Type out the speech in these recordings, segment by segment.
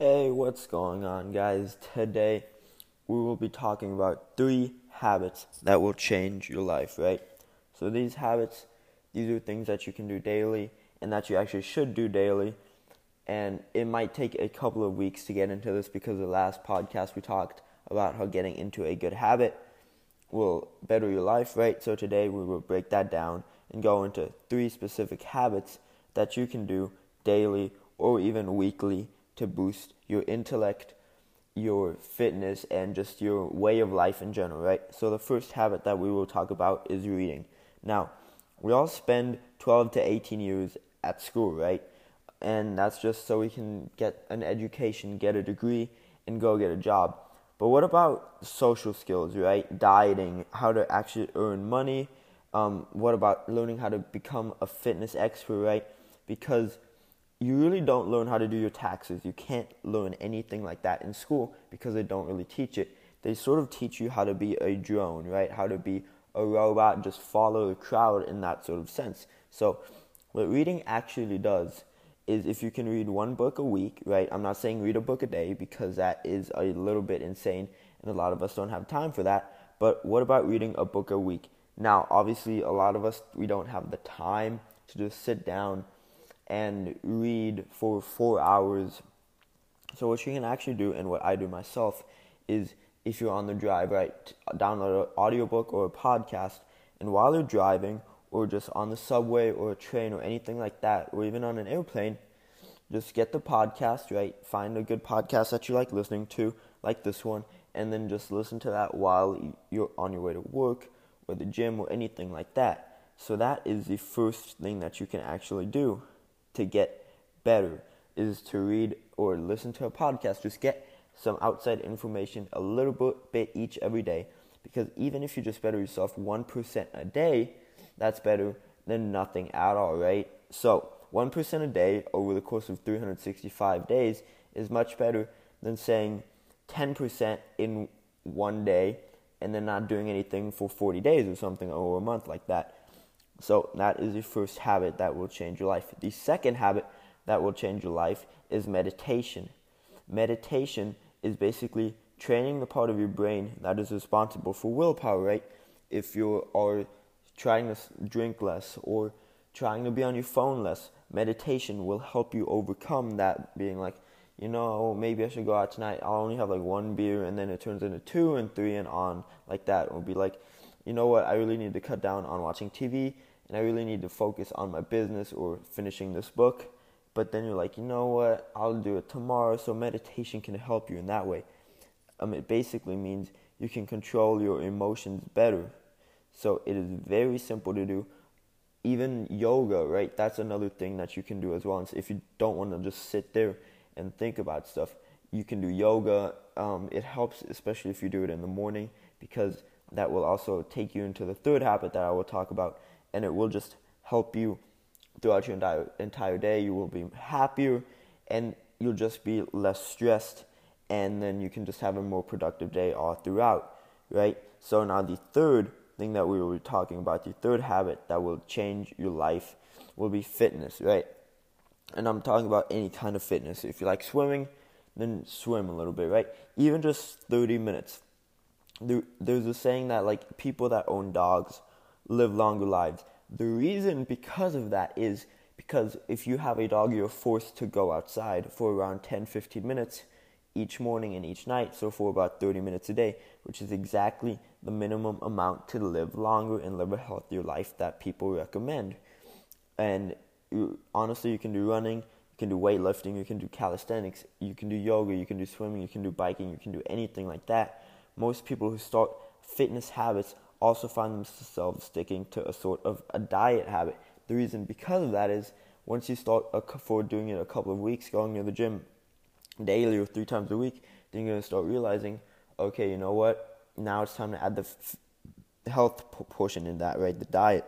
Hey, what's going on, guys? Today we will be talking about three habits that will change your life, right? So, these habits, these are things that you can do daily and that you actually should do daily. And it might take a couple of weeks to get into this because the last podcast we talked about how getting into a good habit will better your life, right? So, today we will break that down and go into three specific habits that you can do daily or even weekly to boost your intellect, your fitness, and just your way of life in general, right? So, the first habit that we will talk about is reading. Now, we all spend 12 to 18 years at school, right? And that's just so we can get an education, get a degree, and go get a job. But what about social skills, right? Dieting, how to actually earn money. Um, what about learning how to become a fitness expert, right? Because you really don't learn how to do your taxes. You can't learn anything like that in school because they don't really teach it. They sort of teach you how to be a drone, right? How to be a robot, just follow the crowd in that sort of sense. So, what reading actually does is if you can read one book a week, right? I'm not saying read a book a day because that is a little bit insane and a lot of us don't have time for that. But what about reading a book a week? Now, obviously, a lot of us, we don't have the time to just sit down and read for four hours. So what you can actually do, and what I do myself, is if you're on the drive, right, download an audiobook or a podcast, and while you're driving, or just on the subway or a train or anything like that, or even on an airplane, just get the podcast, right? Find a good podcast that you like listening to, like this one, and then just listen to that while you're on your way to work or the gym or anything like that. So that is the first thing that you can actually do to get better is to read or listen to a podcast. Just get some outside information a little bit, bit each every day. Because even if you just better yourself 1% a day, that's better than nothing at all, right? So, 1% a day over the course of 365 days is much better than saying 10% in one day and then not doing anything for 40 days or something or a month like that. So that is the first habit that will change your life. The second habit that will change your life is meditation. Meditation is basically training the part of your brain that is responsible for willpower, right? If you are trying to drink less or trying to be on your phone less, meditation will help you overcome that being like, you know, oh, maybe I should go out tonight. I'll only have like one beer and then it turns into two and three and on like that. It will be like, you know what, I really need to cut down on watching TV and I really need to focus on my business or finishing this book. But then you're like, you know what, I'll do it tomorrow. So meditation can help you in that way. Um, it basically means you can control your emotions better. So it is very simple to do. Even yoga, right? That's another thing that you can do as well. And if you don't want to just sit there and think about stuff, you can do yoga. Um, it helps, especially if you do it in the morning, because that will also take you into the third habit that I will talk about, and it will just help you throughout your entire entire day. You will be happier, and you'll just be less stressed, and then you can just have a more productive day all throughout, right? So now the third thing that we will be talking about, the third habit that will change your life, will be fitness, right? And I'm talking about any kind of fitness. If you like swimming, then swim a little bit, right? Even just 30 minutes there, there's a saying that like people that own dogs live longer lives. The reason because of that is because if you have a dog, you're forced to go outside for around 10 15 minutes each morning and each night, so for about 30 minutes a day, which is exactly the minimum amount to live longer and live a healthier life that people recommend. And you, honestly, you can do running, you can do weightlifting, you can do calisthenics, you can do yoga, you can do swimming, you can do biking, you can do anything like that most people who start fitness habits also find themselves sticking to a sort of a diet habit. The reason because of that is once you start for doing it a couple of weeks, going to the gym daily or three times a week, then you're gonna start realizing, okay, you know what? Now it's time to add the f- health portion in that, right? The diet.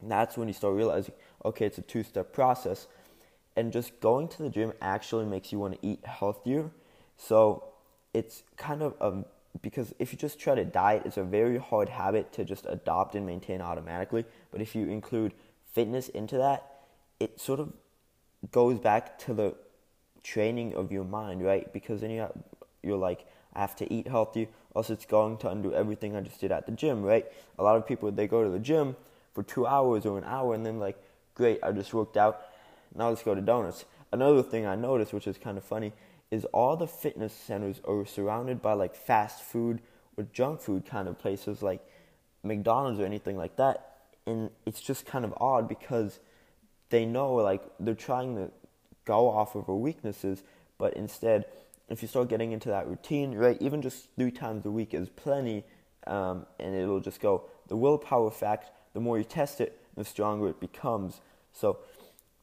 And that's when you start realizing, okay, it's a two-step process, and just going to the gym actually makes you want to eat healthier. So it's kind of a because if you just try to diet, it's a very hard habit to just adopt and maintain automatically. But if you include fitness into that, it sort of goes back to the training of your mind, right? Because then you have, you're like, I have to eat healthy, else it's going to undo everything I just did at the gym, right? A lot of people they go to the gym for two hours or an hour and then like, great, I just worked out. Now let's go to donuts. Another thing I noticed, which is kind of funny, is all the fitness centers are surrounded by like fast food or junk food kind of places like McDonald's or anything like that. And it's just kind of odd because they know like they're trying to go off of our weaknesses, but instead if you start getting into that routine, right, even just three times a week is plenty, um, and it'll just go. The willpower fact, the more you test it, the stronger it becomes. So,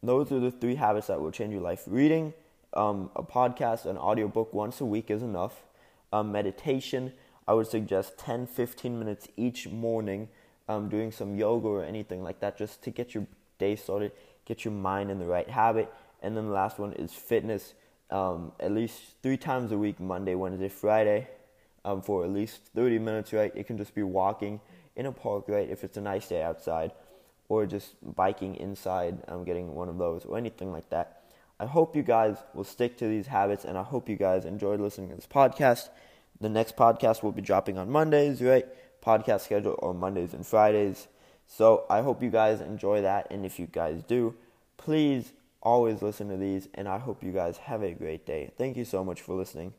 those are the three habits that will change your life. Reading um, a podcast, an audiobook once a week is enough. Um, meditation, I would suggest 10 15 minutes each morning, um, doing some yoga or anything like that just to get your day started, get your mind in the right habit. And then the last one is fitness um, at least three times a week Monday, Wednesday, Friday um, for at least 30 minutes, right? It can just be walking in a park, right? If it's a nice day outside, or just biking inside, um, getting one of those, or anything like that. I hope you guys will stick to these habits, and I hope you guys enjoyed listening to this podcast. The next podcast will be dropping on Mondays, right? Podcast schedule on Mondays and Fridays. So I hope you guys enjoy that, and if you guys do, please always listen to these, and I hope you guys have a great day. Thank you so much for listening.